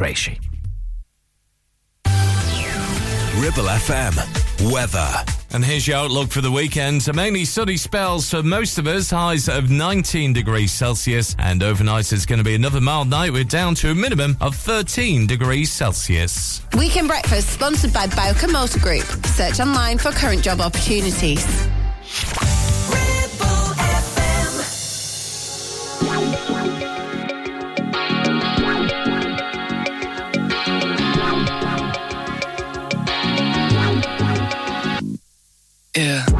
Gracie. Ribble FM. Weather. And here's your outlook for the weekend. So mainly sunny spells for most of us, highs of 19 degrees Celsius. And overnight it's going to be another mild night. We're down to a minimum of 13 degrees Celsius. Weekend Breakfast, sponsored by Bowker Motor Group. Search online for current job opportunities. Yeah.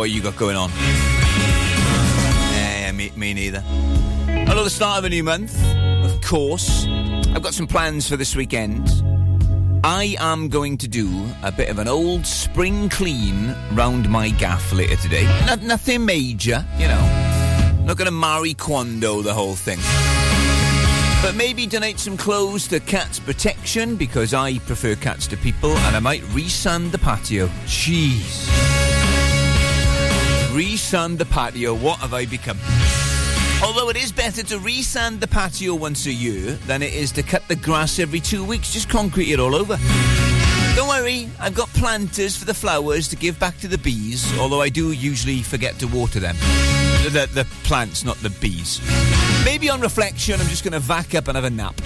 What you got going on? Yeah, me, me neither. The start of a new month, of course. I've got some plans for this weekend. I am going to do a bit of an old spring clean round my gaff later today. Not, nothing major, you know. not going to Marie Kondo the whole thing. But maybe donate some clothes to Cats Protection because I prefer cats to people, and I might resand the patio. Jeez. Resand the patio. What have I become? Although it is better to resand the patio once a year than it is to cut the grass every two weeks, just concrete it all over. Don't worry, I've got planters for the flowers to give back to the bees, although I do usually forget to water them. The, the plants, not the bees. Maybe on reflection, I'm just going to vac up and have a nap.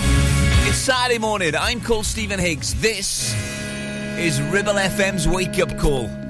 It's Saturday morning. I'm called Stephen Higgs. This is Ribble FM's Wake Up Call.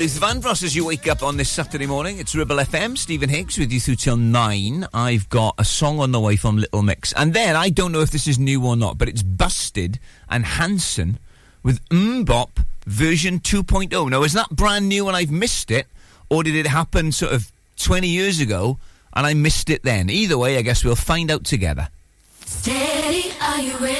Liz vanross as you wake up on this Saturday morning. It's Ribble FM. Stephen Higgs with you through till nine. I've got a song on the way from Little Mix. And then, I don't know if this is new or not, but it's Busted and Hanson with MMMBop version 2.0. Now, is that brand new and I've missed it? Or did it happen sort of 20 years ago and I missed it then? Either way, I guess we'll find out together. Steady, are you ready?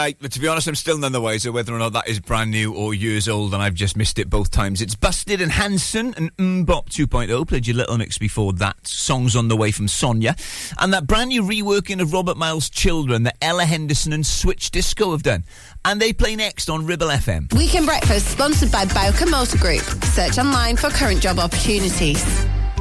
I to be honest, I'm still none the wiser whether or not that is brand new or years old, and I've just missed it both times. It's Busted and Hanson and MMMBop 2.0. Played your little mix before that. Songs on the way from Sonia. And that brand new reworking of Robert Miles' Children that Ella Henderson and Switch Disco have done. And they play next on Ribble FM. Weekend Breakfast sponsored by Bowker Motor Group. Search online for current job opportunities.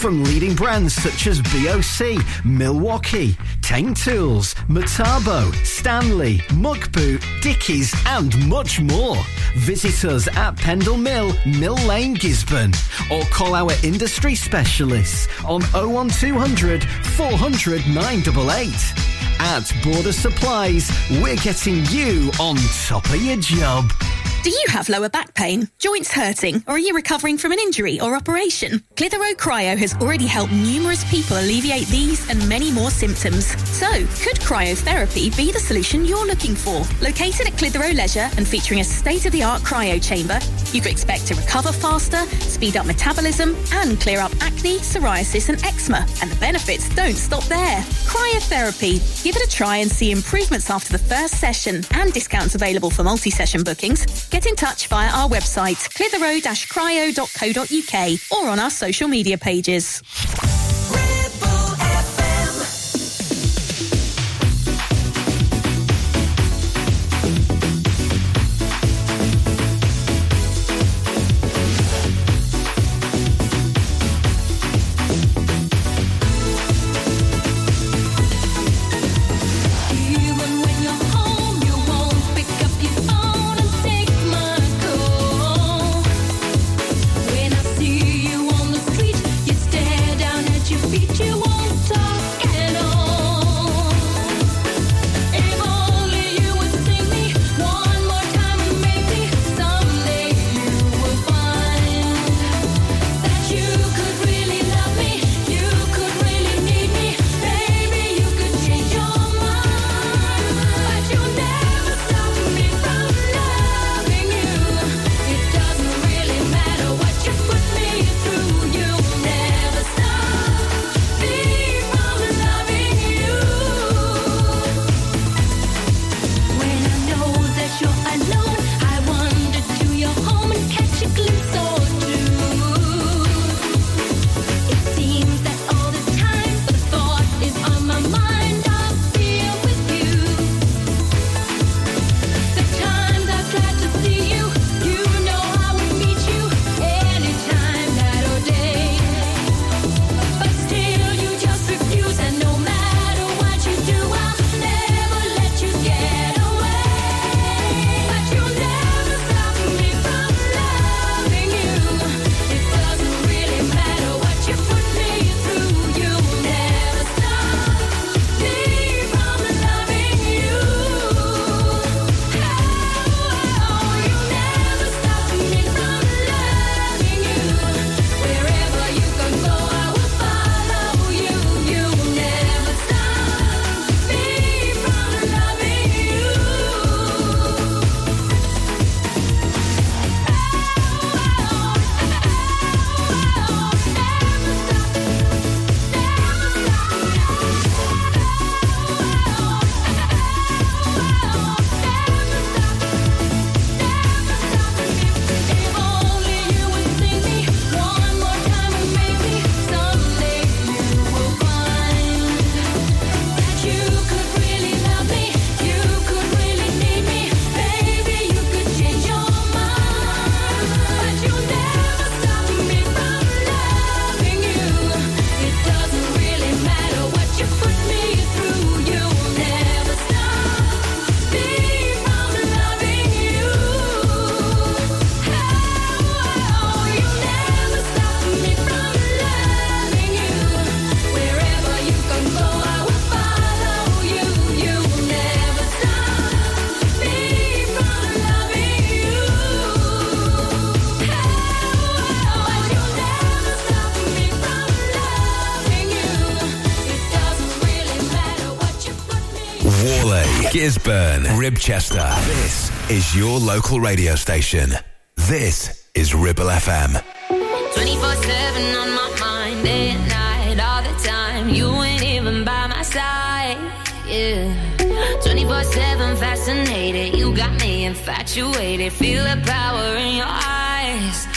From leading brands such as BOC, Milwaukee, Teng Tools, Metabo, Stanley, Muck Boot, Dickies, and much more. Visit us at Pendle Mill, Mill Lane, Gisburn, or call our industry specialists on 01200 400 988. At Border Supplies, we're getting you on top of your job. Do you have lower back pain, joints hurting, or are you recovering from an injury or operation? Clitheroe Cryo has already helped numerous people alleviate these and many more symptoms. So, could cryotherapy be the solution you're looking for? Located at Clitheroe Leisure and featuring a state-of-the-art cryo chamber, you could expect to recover faster, speed up metabolism, and clear up acne, psoriasis, and eczema. And the benefits don't stop there. Cryotherapy. Give it a try and see improvements after the first session and discounts available for multi-session bookings. Get in touch via our website, clitheroe-cryo.co.uk or on our social media pages. Gisburn, Ribchester. This is your local radio station. This is Ribble FM. 24-7 on my mind, day and night, all the time. You ain't even by my side, yeah. 24-7 fascinated, you got me infatuated. Feel the power in your eyes.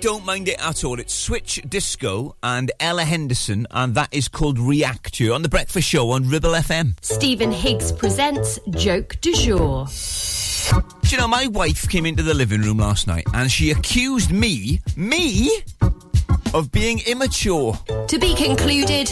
don't mind it at all. It's Switch Disco and Ella Henderson, and that is called React You on The Breakfast Show on Ribble FM. Stephen Higgs presents Joke du Jour. Do you know, my wife came into the living room last night and she accused me, me, of being immature. To be concluded,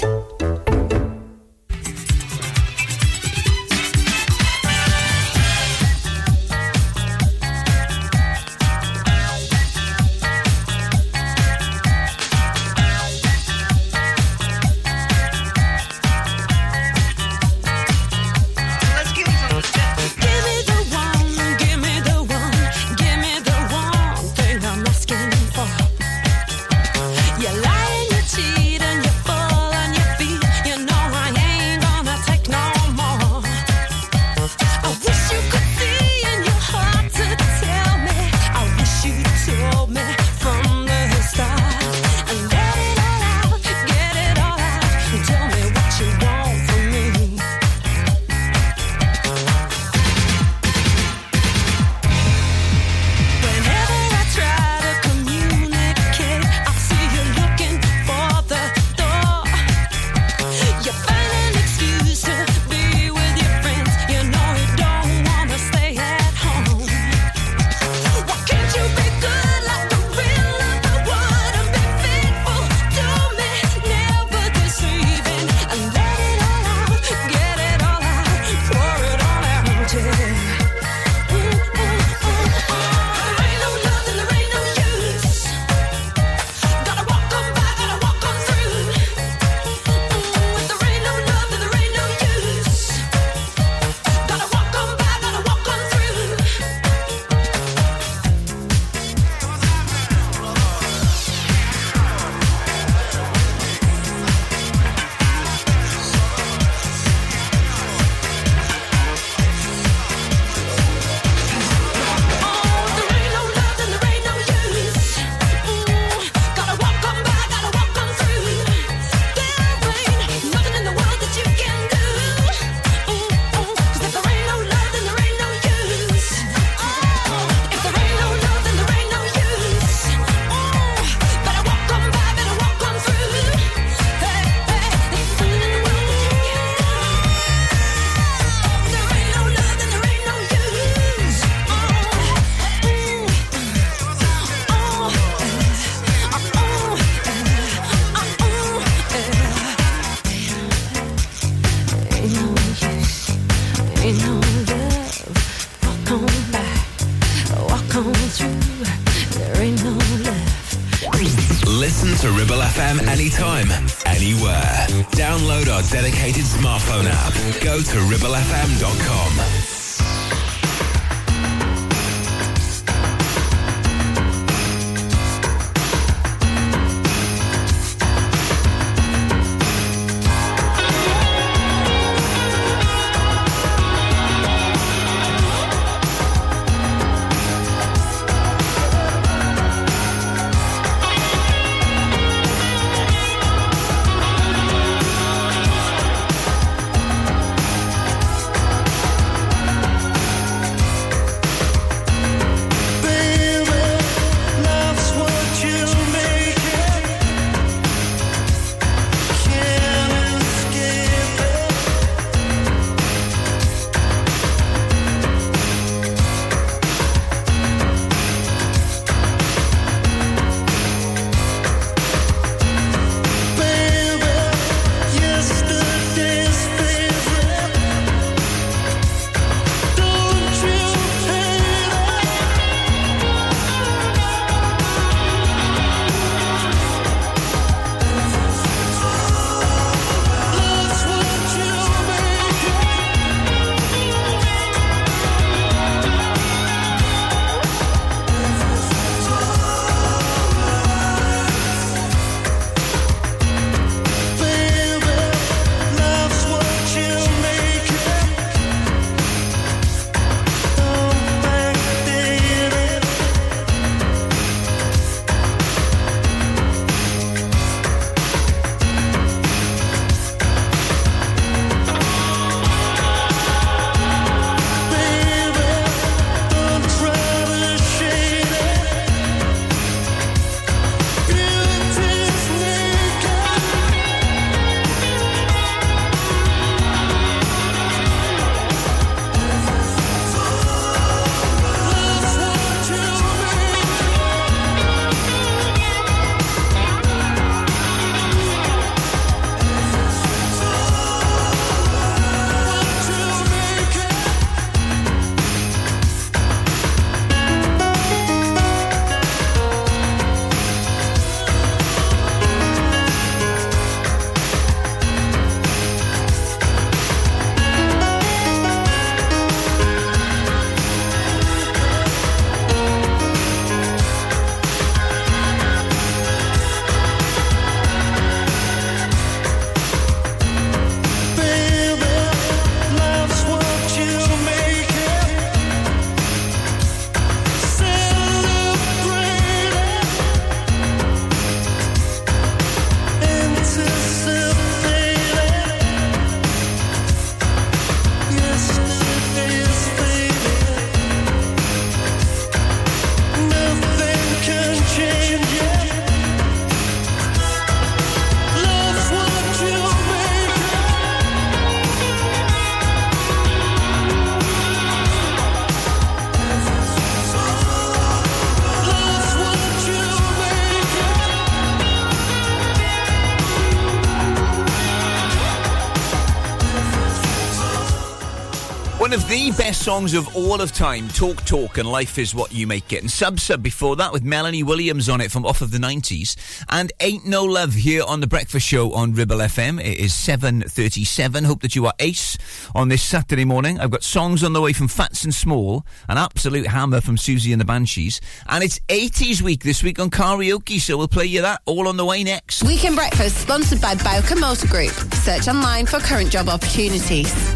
the best songs of all of time, Talk Talk and Life is What You Make It. And Sub Sub before that with Melanie Williams on it from off of the 90s. And Ain't No Love here on The Breakfast Show on Ribble FM. It is 7.37. Hope that you are ace on this Saturday morning. I've got songs on the way from Phats and Small, an absolute hammer from Siouxsie and the Banshees. And it's 80s week this week on karaoke, so we'll play you that all on the way next. Weekend Breakfast sponsored by Bowker Motor Group. Search online for current job opportunities.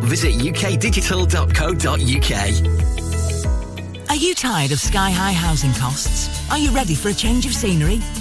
Visit ukdigital.co.uk. Are you tired of sky high housing costs? Are you ready for a change of scenery?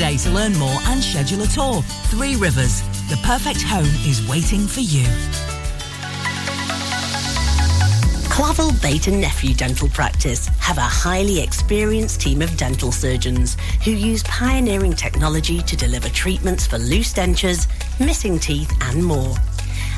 to learn more and schedule a tour. Three Rivers, the perfect home is waiting for you. Clavel Bait and Nephew Dental Practice have a highly experienced team of dental surgeons who use pioneering technology to deliver treatments for loose dentures, missing teeth and more.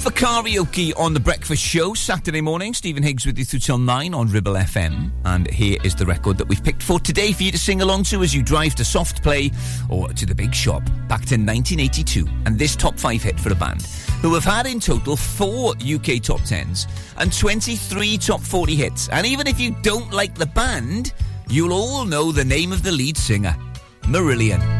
for karaoke on The Breakfast Show Saturday morning. Stephen Higgs with you through till 9 on Ribble FM. And here is the record that we've picked for today for you to sing along to as you drive to Soft Play or to the Big Shop back to 1982. And this top five hit for a band who have had in total four UK top 10s and 23 top 40 hits. And even if you don't like the band, you'll all know the name of the lead singer, Marillion.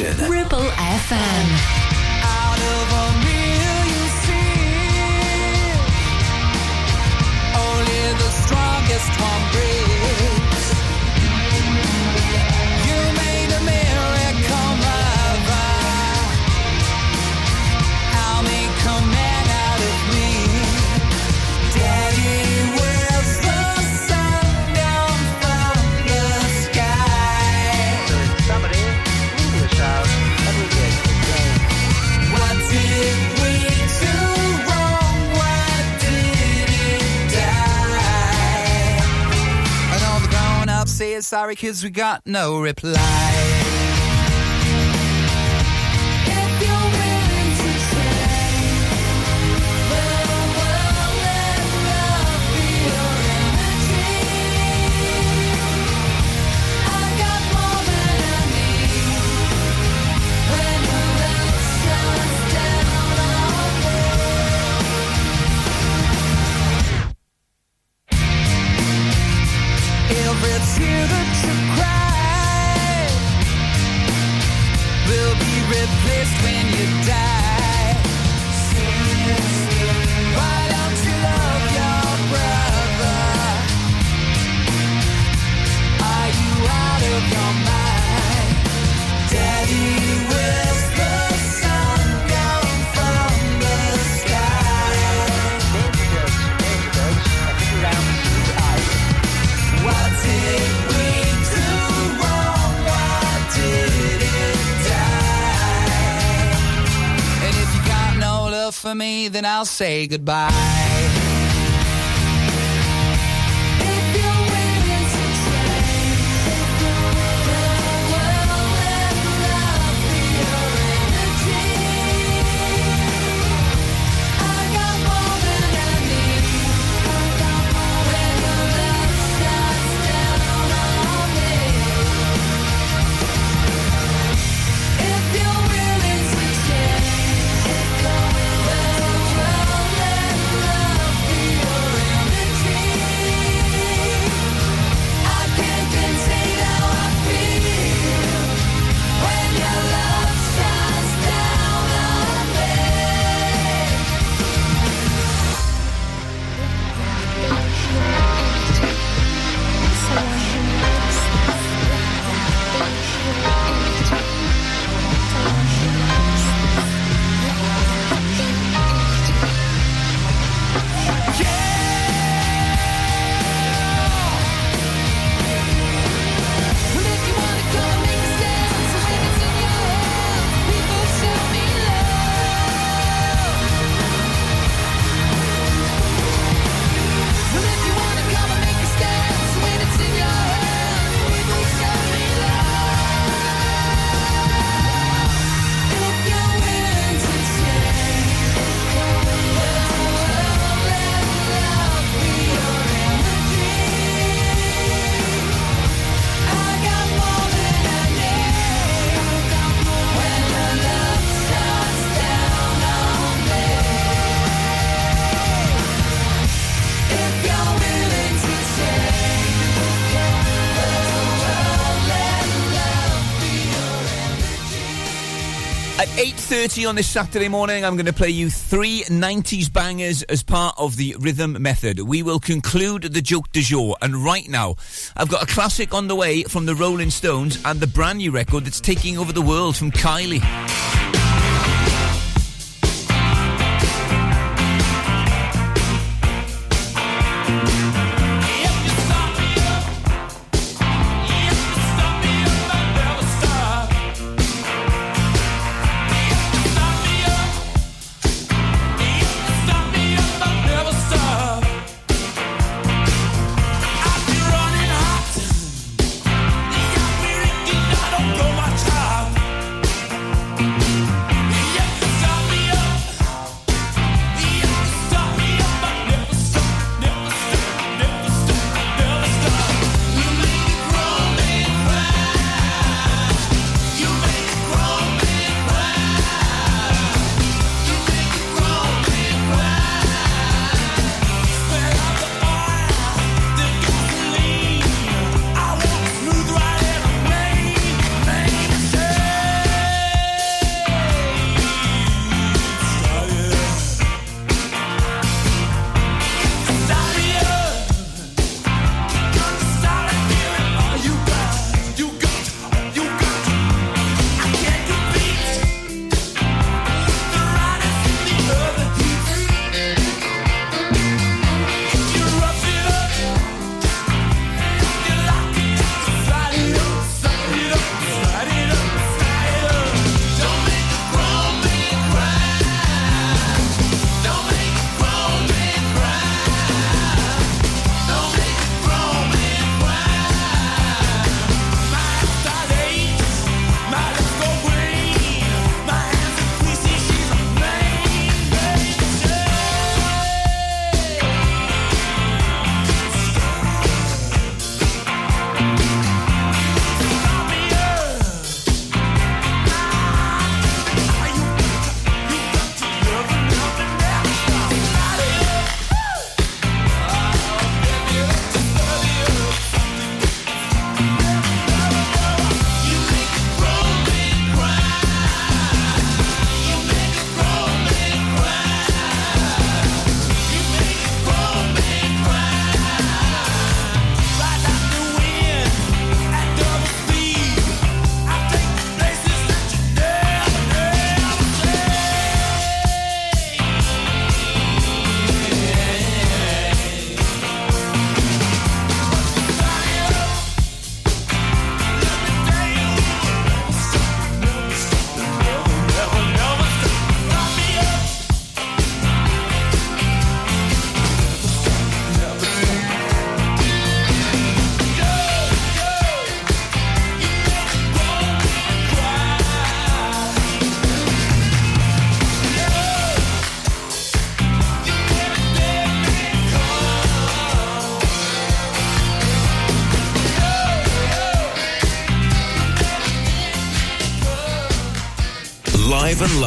Ribble FM. sorry kids, we got no reply. I'll say goodbye. 8.30 on this Saturday morning, I'm going to play you three 90s bangers as part of the Rhythm Method. We will conclude the joke du jour. And right now, I've got a classic on the way from the Rolling Stones and the brand new record that's taking over the world from Kylie.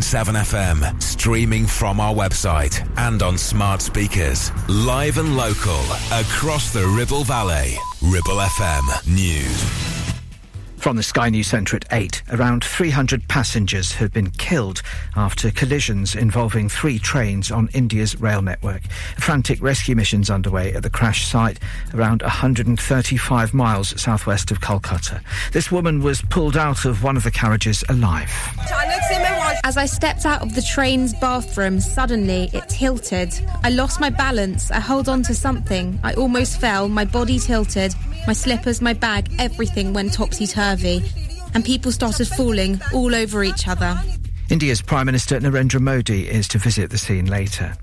FM, streaming from our website and on smart speakers. Live and local. Across the Ribble Valley. Ribble FM News. From the Sky News Centre at 8, around 300 passengers have been killed after collisions involving three trains on India's rail network. Frantic rescue missions underway at the crash site around 135 miles southwest of Kolkata. This woman was pulled out of one of the carriages alive. As I stepped out of the train's bathroom, suddenly it tilted. I lost my balance. I held on to something. I almost fell. My body tilted. My slippers, my bag, everything went topsy turvy. And people started falling all over each other. India's Prime Minister Narendra Modi is to visit the scene later.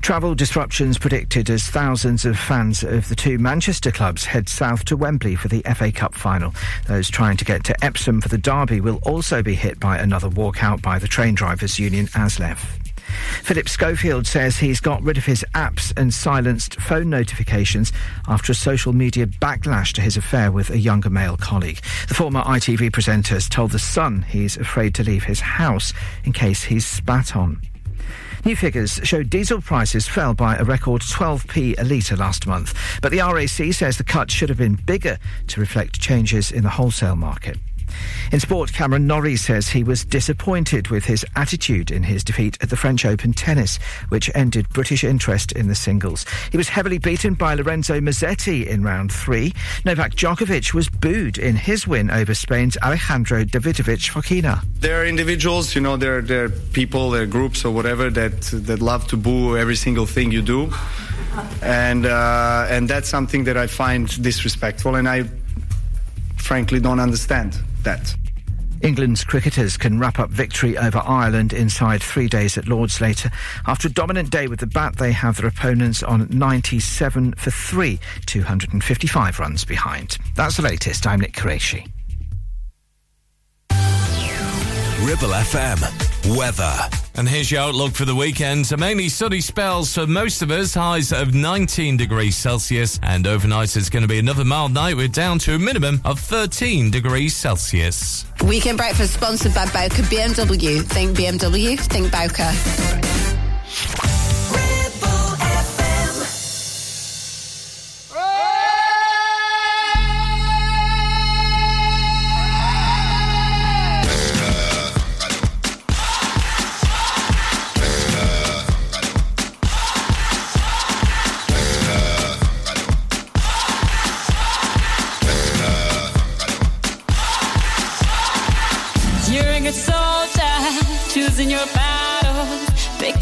Travel disruptions predicted as thousands of fans of the two Manchester clubs head south to Wembley for the FA Cup final. Those trying to get to Epsom for the derby will also be hit by another walkout by the train drivers' union ASLEF. Philip Schofield says he's got rid of his apps and silenced phone notifications after a social media backlash to his affair with a younger male colleague. The former ITV presenter has told The Sun he's afraid to leave his house in case he's spat on. New figures show diesel prices fell by a record 12p a litre last month, but the RAC says the cut should have been bigger to reflect changes in the wholesale market. In sport, Cameron Norrie says he was disappointed with his attitude in his defeat at the French Open tennis, which ended British interest in the singles. He was heavily beaten by Lorenzo Musetti in round three. Novak Djokovic was booed in his win over Spain's Alejandro Davidovich Fokina. There are individuals, you know, there, there are people, there are groups or whatever that that love to boo every single thing you do, and uh, and that's something that I find disrespectful, and I frankly don't understand that. England's cricketers can wrap up victory over Ireland inside three days at Lords later. After a dominant day with the bat, they have their opponents on 97 for three, 255 runs behind. That's the latest. I'm Nick Qureshi. Ribble FM. weather. And here's your outlook for the weekend. So mainly sunny spells for most of us, highs of 19 degrees Celsius. And overnight it's going to be another mild night. We're down to a minimum of 13 degrees Celsius. Weekend breakfast sponsored by Bowker BMW. Think BMW, think Bowker.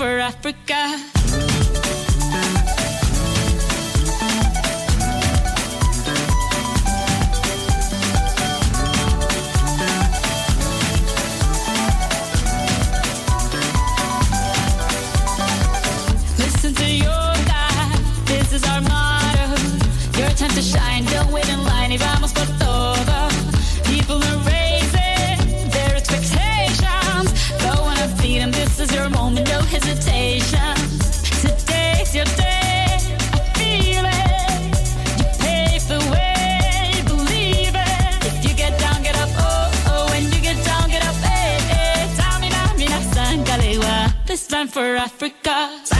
for Africa. Listen to your this is our motto. Your time to shine, don't wait in line y vamos por hesitation. Today's your day, I feel it. You pave the way, believe it. If you get down, get up, oh, oh. When you get down, get up, eh, eh. Mina, sangalewa. This for Africa.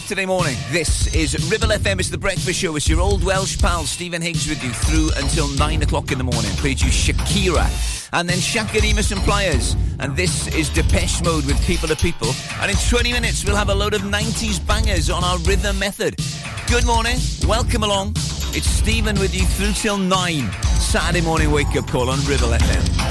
Saturday morning. This is Ribble FM. It's the breakfast show. It's your old Welsh pal Stephen Higgs with you through until nine o'clock in the morning. Played you Shakira and then Chaka Demus and Pliers. And this is Depeche Mode with People to People. And in 20 minutes, we'll have a load of 90s bangers on our rhythm method. Good morning. Welcome along. It's Stephen with you through till nine. Saturday morning wake up call on Ribble FM.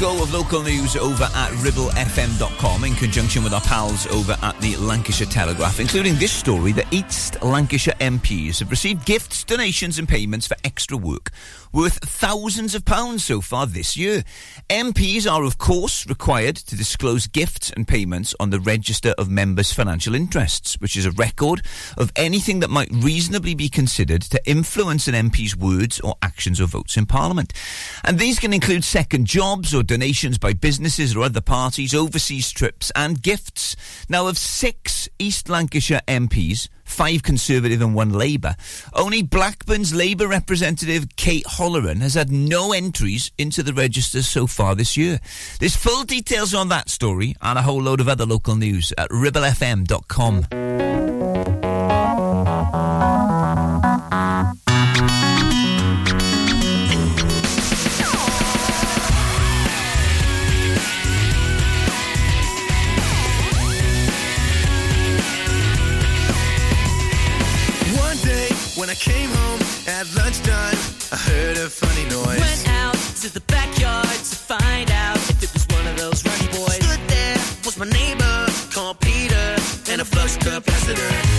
Go of local news over at ribblefm.com in conjunction with our pals over at the Lancashire Telegraph, including this story that East Lancashire MPs have received gifts, donations, and payments for extra work worth thousands of pounds so far this year. MPs are, of course, required to disclose gifts and payments on the Register of Members' Financial Interests, which is a record of anything that might reasonably be considered to influence an MP's words or actions or votes in Parliament. And these can include second jobs or donations by businesses or other parties, overseas trips, and gifts. Now, of six East Lancashire MPs, five Conservative and one Labour. Only Blackburn's Labour representative Kate Hollern has had no entries into the register so far this year. There's full details on that story and a whole load of other local news at ribblefm.com. I came home at lunchtime, I heard a funny noise. Went out to the backyard to find out if it was one of those runny boys. Stood there was my neighbor called Peter and a flux capacitor.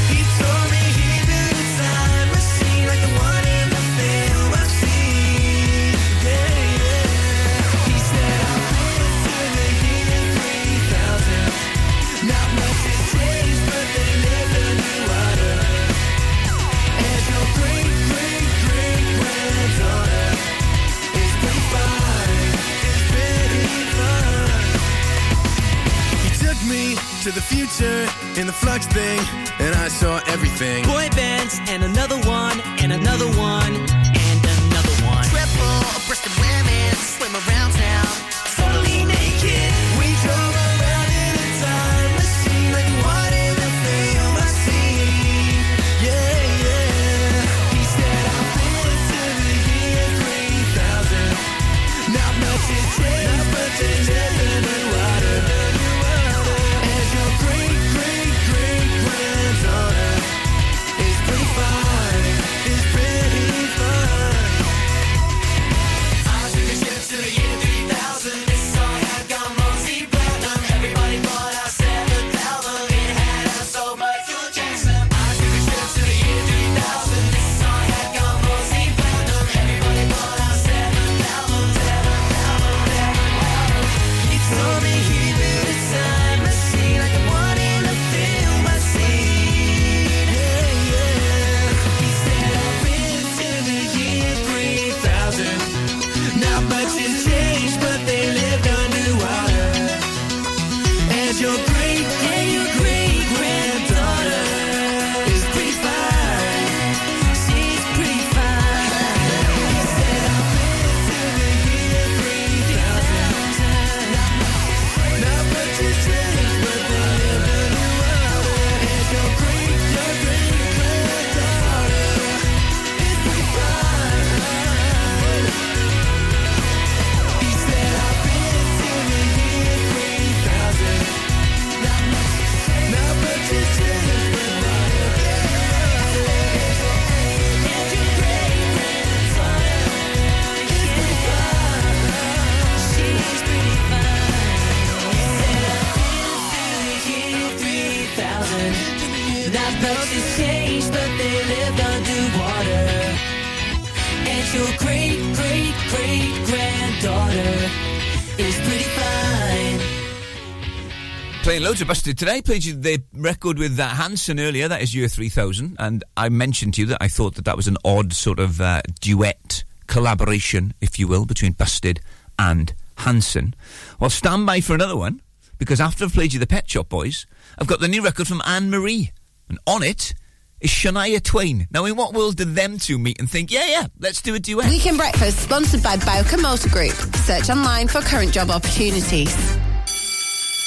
Future in the flux thing, and I saw everything. Boy bands and another one and another one Busted today. Played you the record with uh, Hanson earlier. That is Year 3000. And I mentioned to you that I thought that that was an odd sort of uh, duet collaboration, if you will, between Busted and Hanson. Well, stand by for another one because after I've played you the Pet Shop Boys, I've got the new record from Anne Marie. And on it is Shania Twain. Now, in what world did them two meet and think, yeah, yeah, let's do a duet? Weekend Breakfast, sponsored by Bowker Motor Group. Search online for current job opportunities.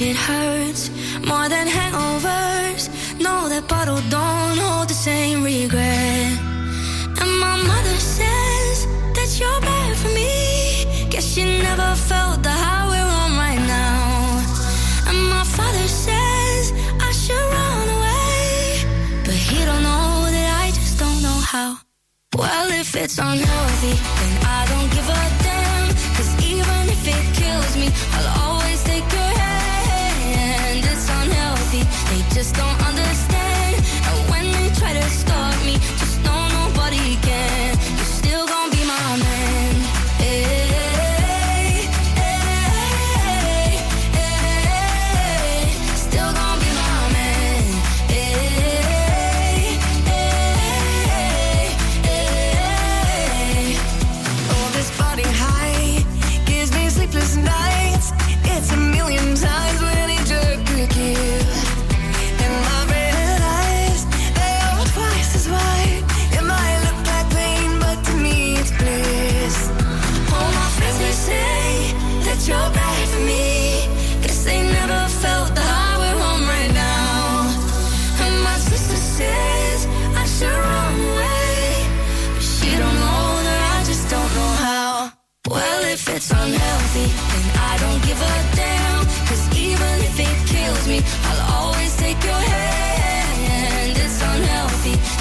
It hurts more than hangovers. No, that bottle don't hold the same regret. And my mother says that you're bad for me. Guess she never felt the high we're on right now. And my father says I should run away. But he don't know that I just don't know how. Well, if it's unhealthy, then I don't give a damn. Cause even if it kills me, I'll just don't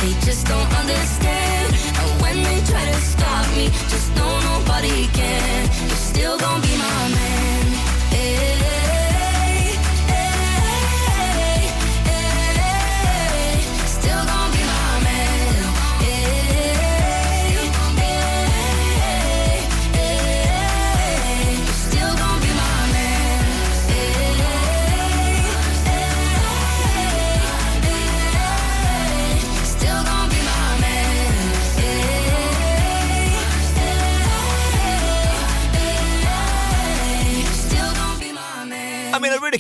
they just don't understand.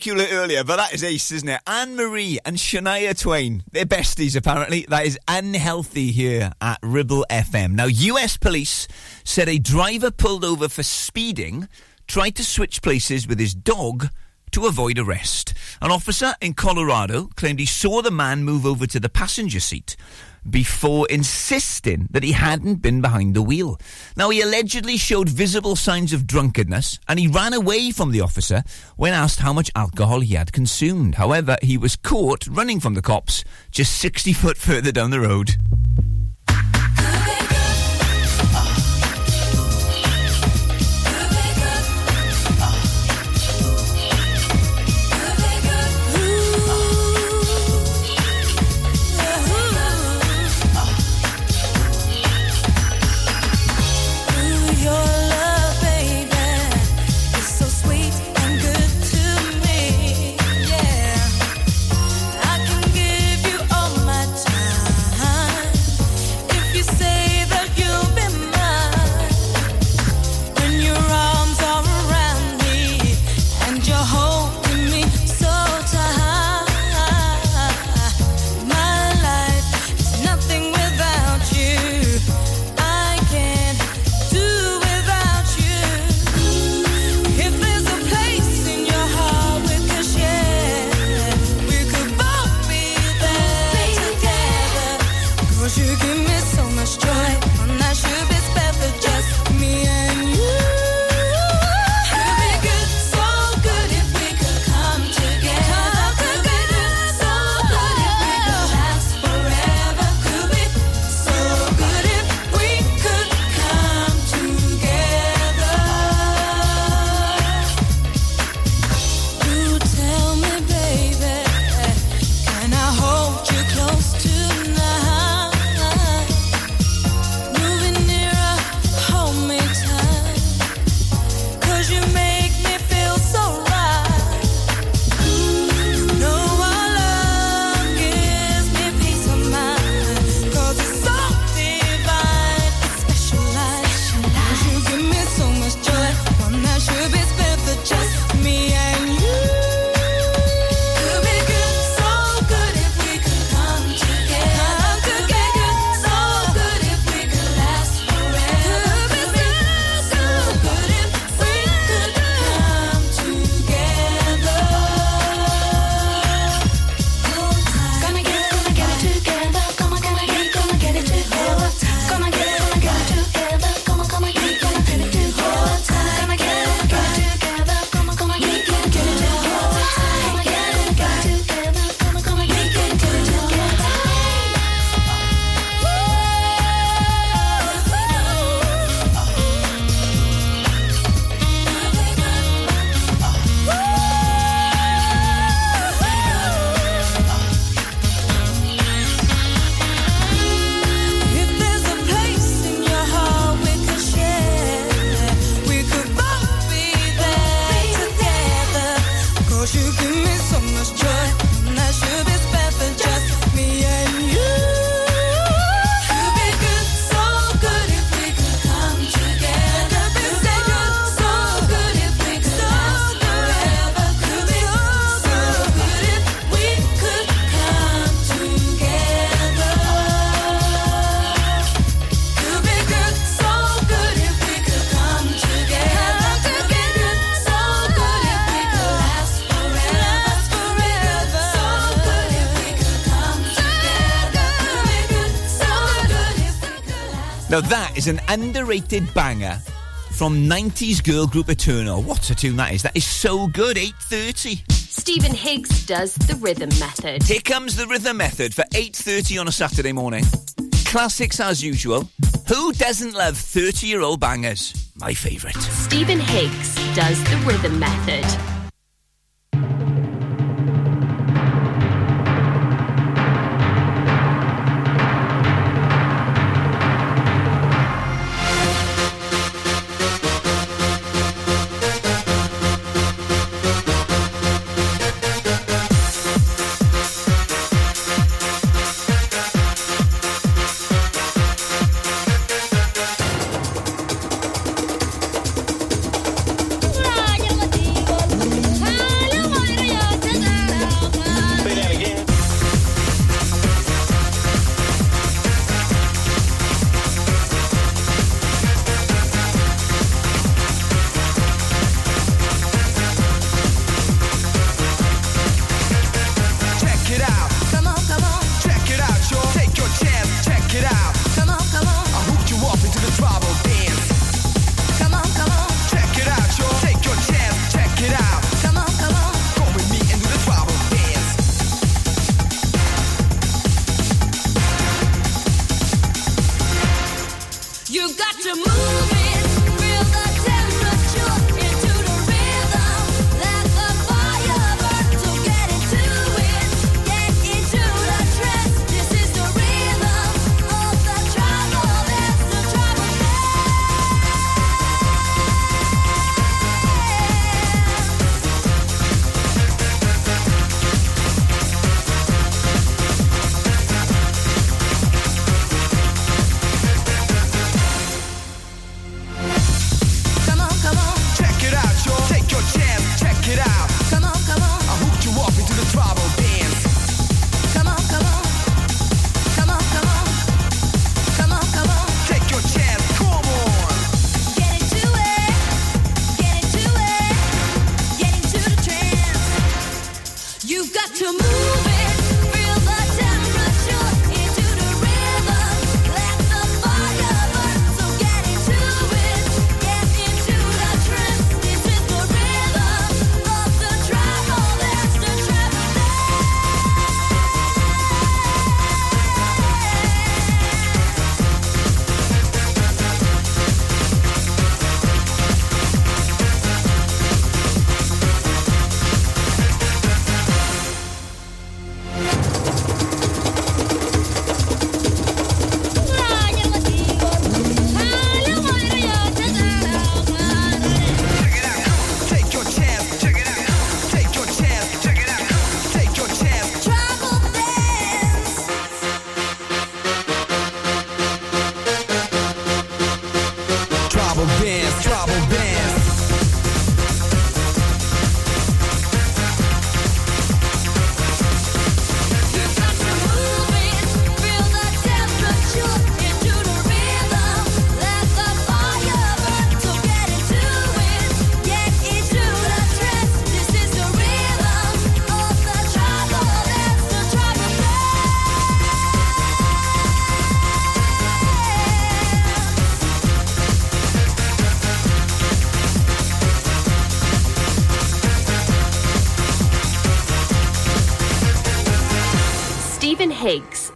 It earlier, but that is ace, isn't it? Anne Marie and Shania Twain. They're besties, apparently. That is unhealthy here at Ribble FM. Now, US police said a driver pulled over for speeding tried to switch places with his dog to avoid arrest. An officer in Colorado claimed he saw the man move over to the passenger seat before insisting that he hadn't been behind the wheel. Now, he allegedly showed visible signs of drunkenness and he ran away from the officer when asked how much alcohol he had consumed. However, he was caught running from the cops just 60 foot further down the road. you give me so much joy. Now, that is an underrated banger from 90s girl group Eternal. What a tune that is. That is so good. 8.30. Stephen Higgs does the rhythm method. Here comes the rhythm method for 8.30 on a Saturday morning. Classics as usual. Who doesn't love 30-year-old bangers? My favourite. Stephen Higgs does the rhythm method.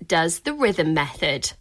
does the rhythm method.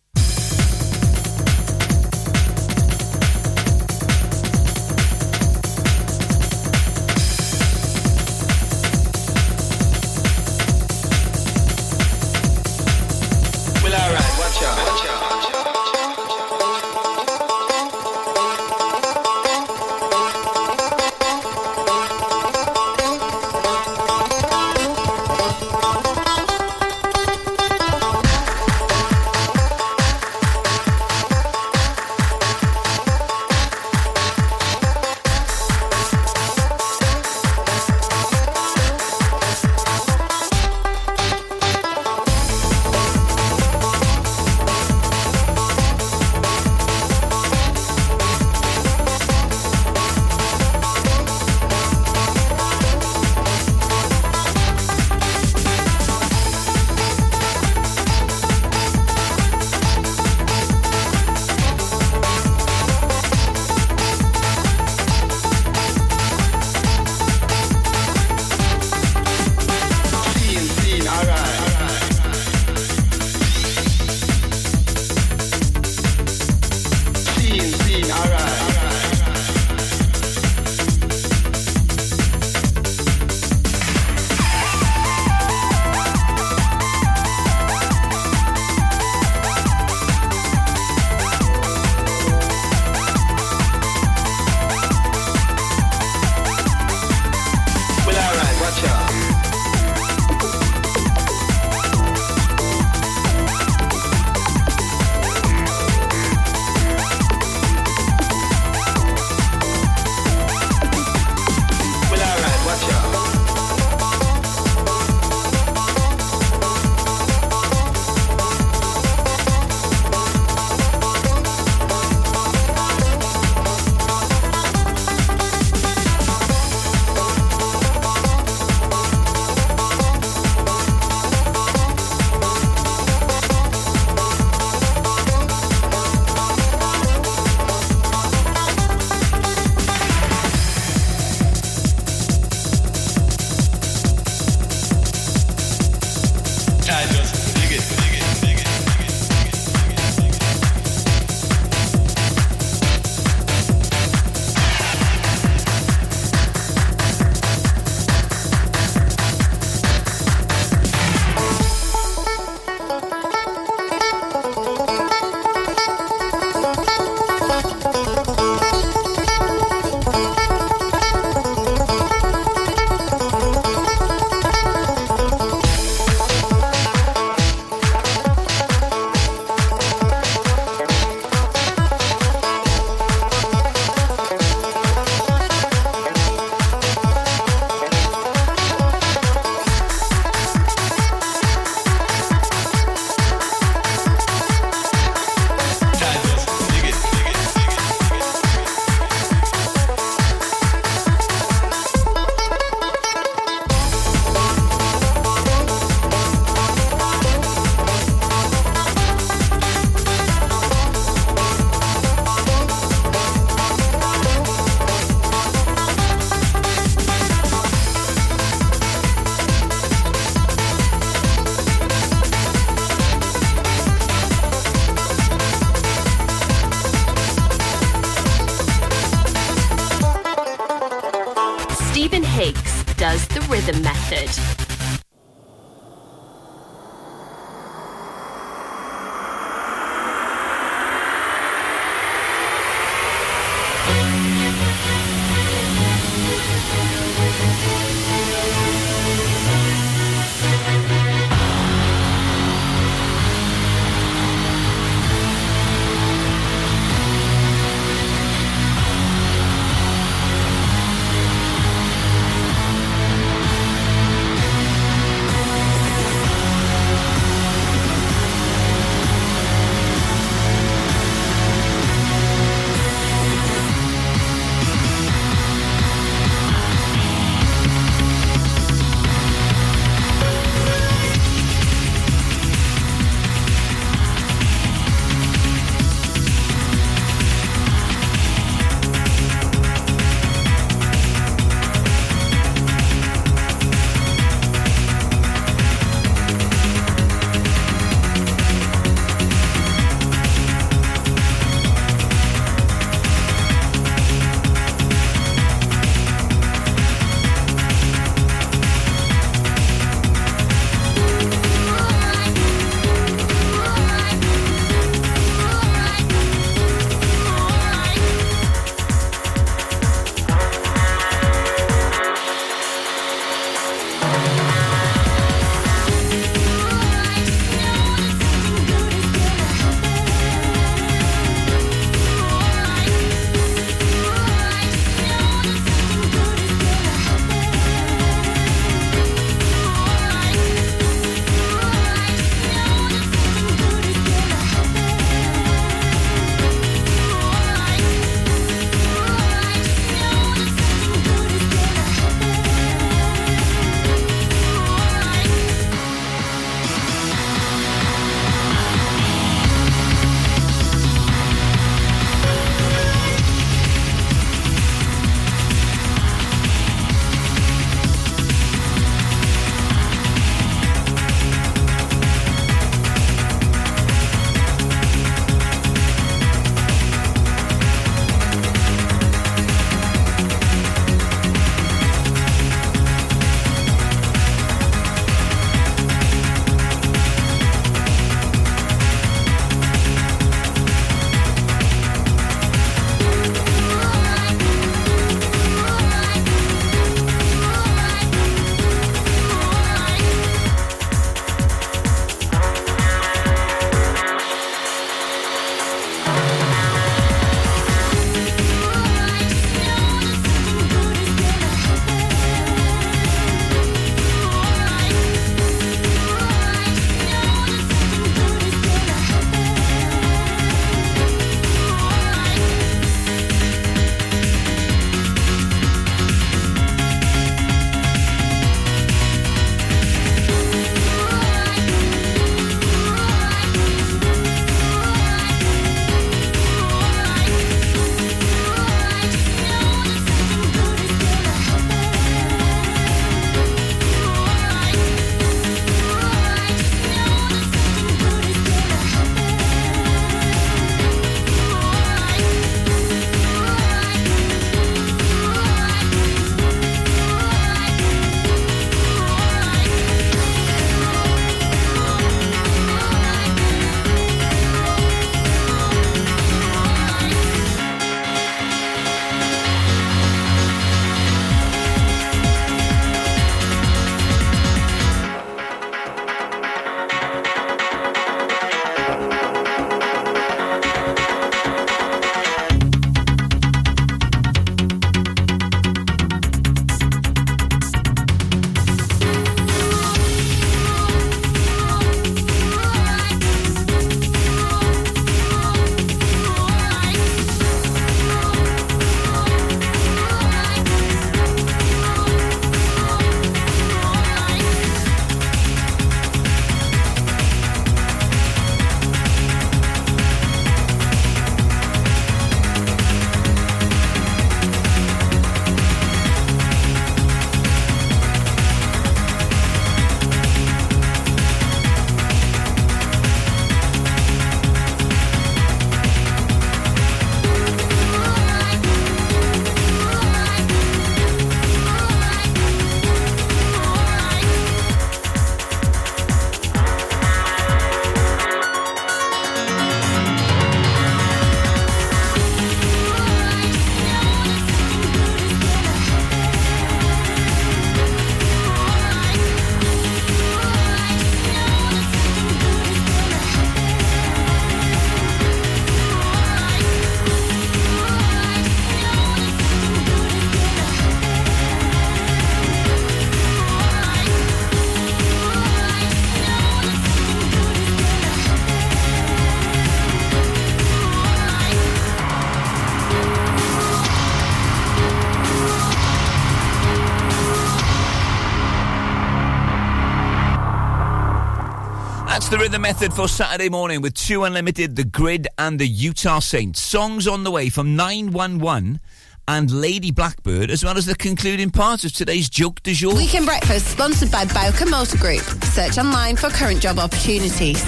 Method for Saturday morning with Two Unlimited, The Grid, and the Utah Saints. Songs on the way from 911 and Lady Blackbird, as well as the concluding part of today's joke du jour. Weekend Breakfast, sponsored by Bowker Motor Group. Search online for current job opportunities.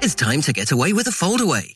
It's time to get away with a foldaway.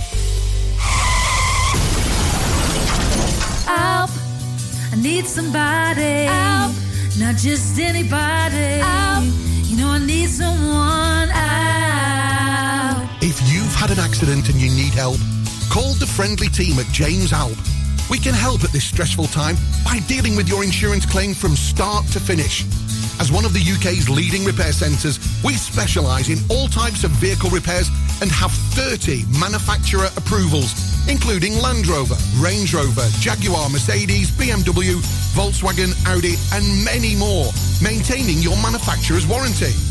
Help! I need somebody. Help! Not just anybody. Help! You know I need someone. Help! If you've had an accident and you need help, call the friendly team at James Alpe. We can help at this stressful time by dealing with your insurance claim from start to finish. As one of the UK's leading repair centres, we specialise in all types of vehicle repairs and have 30 manufacturer approvals, including Land Rover, Range Rover, Jaguar, Mercedes, BMW, Volkswagen, Audi, and many more, maintaining your manufacturer's warranty.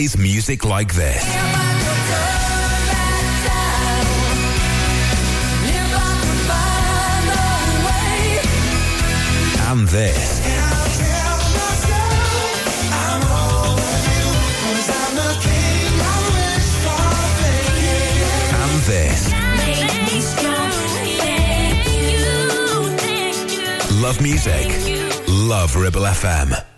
plays music like this. And this. And this. Love music. Love Ribble FM.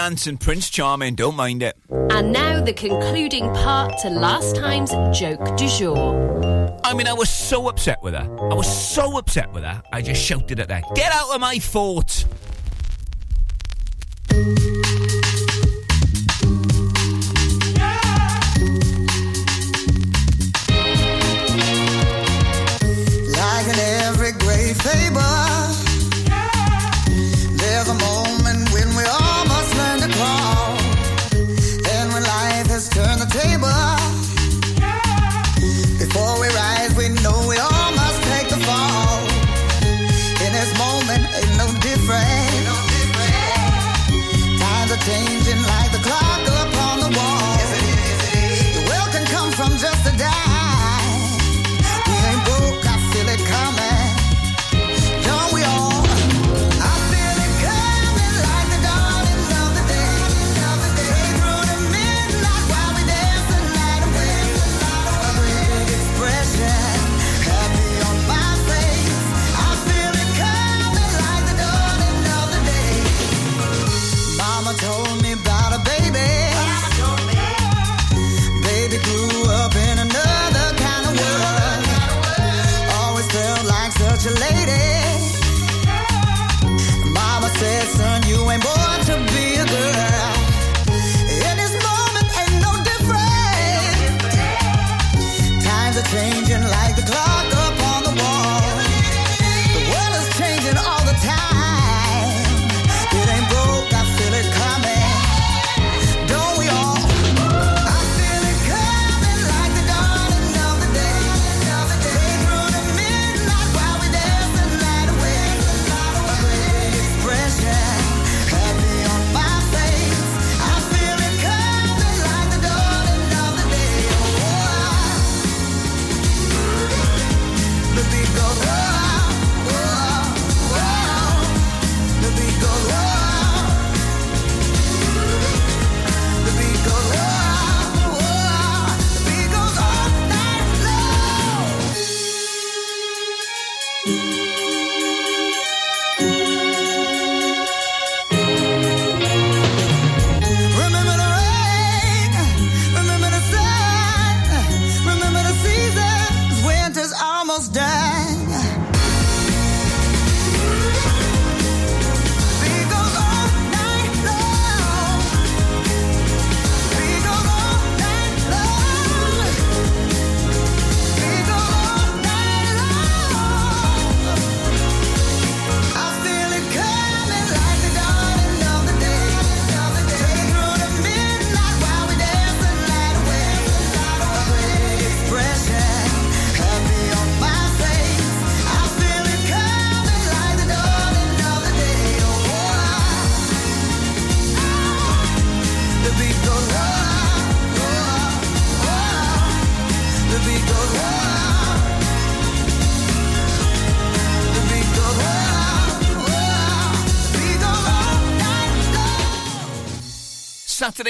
Ants and Prince Charming. Don't mind it. And now the concluding part to last time's joke du jour. I mean, I was so upset with her. I was so upset with her. I just shouted at her, "Get out of my fort!"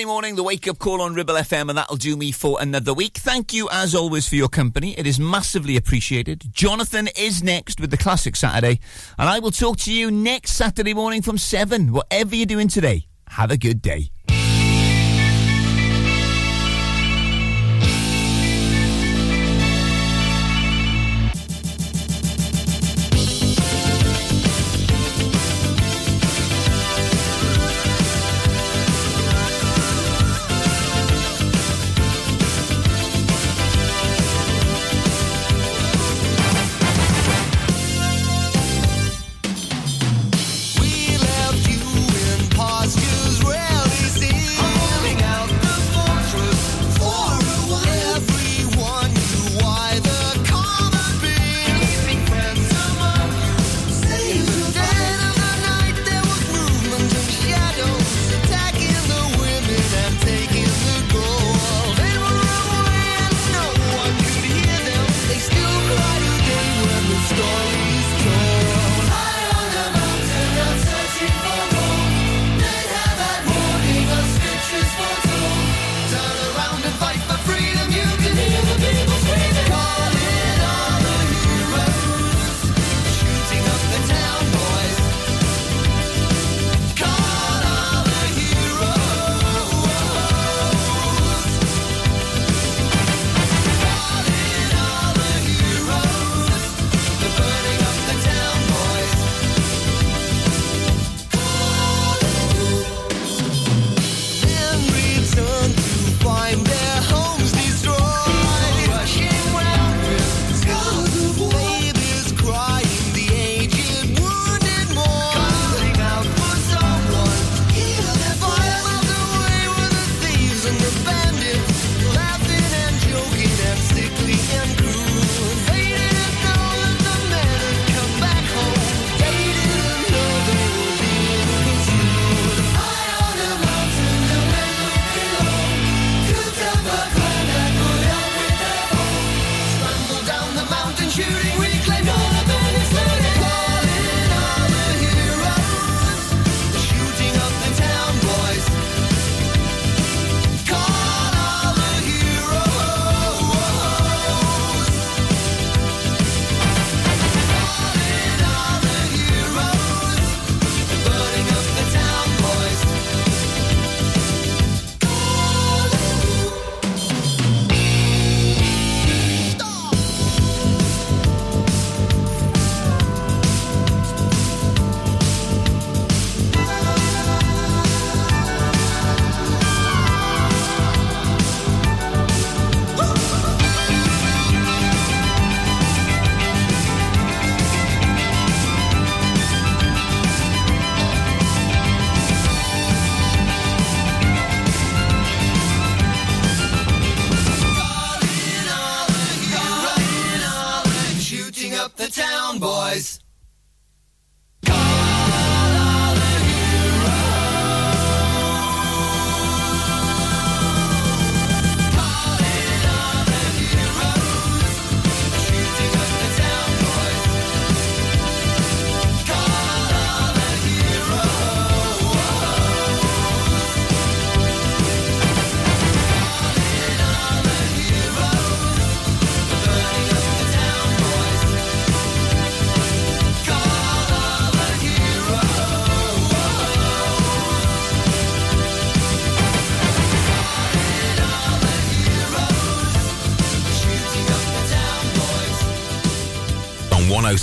Saturday morning, the wake up call on Ribble FM, and that'll do me for another week. Thank you, as always, for your company. It is massively appreciated. Jonathan is next with the Classic Saturday, and I will talk to you next Saturday morning from 7. Whatever you're doing today, have a good day.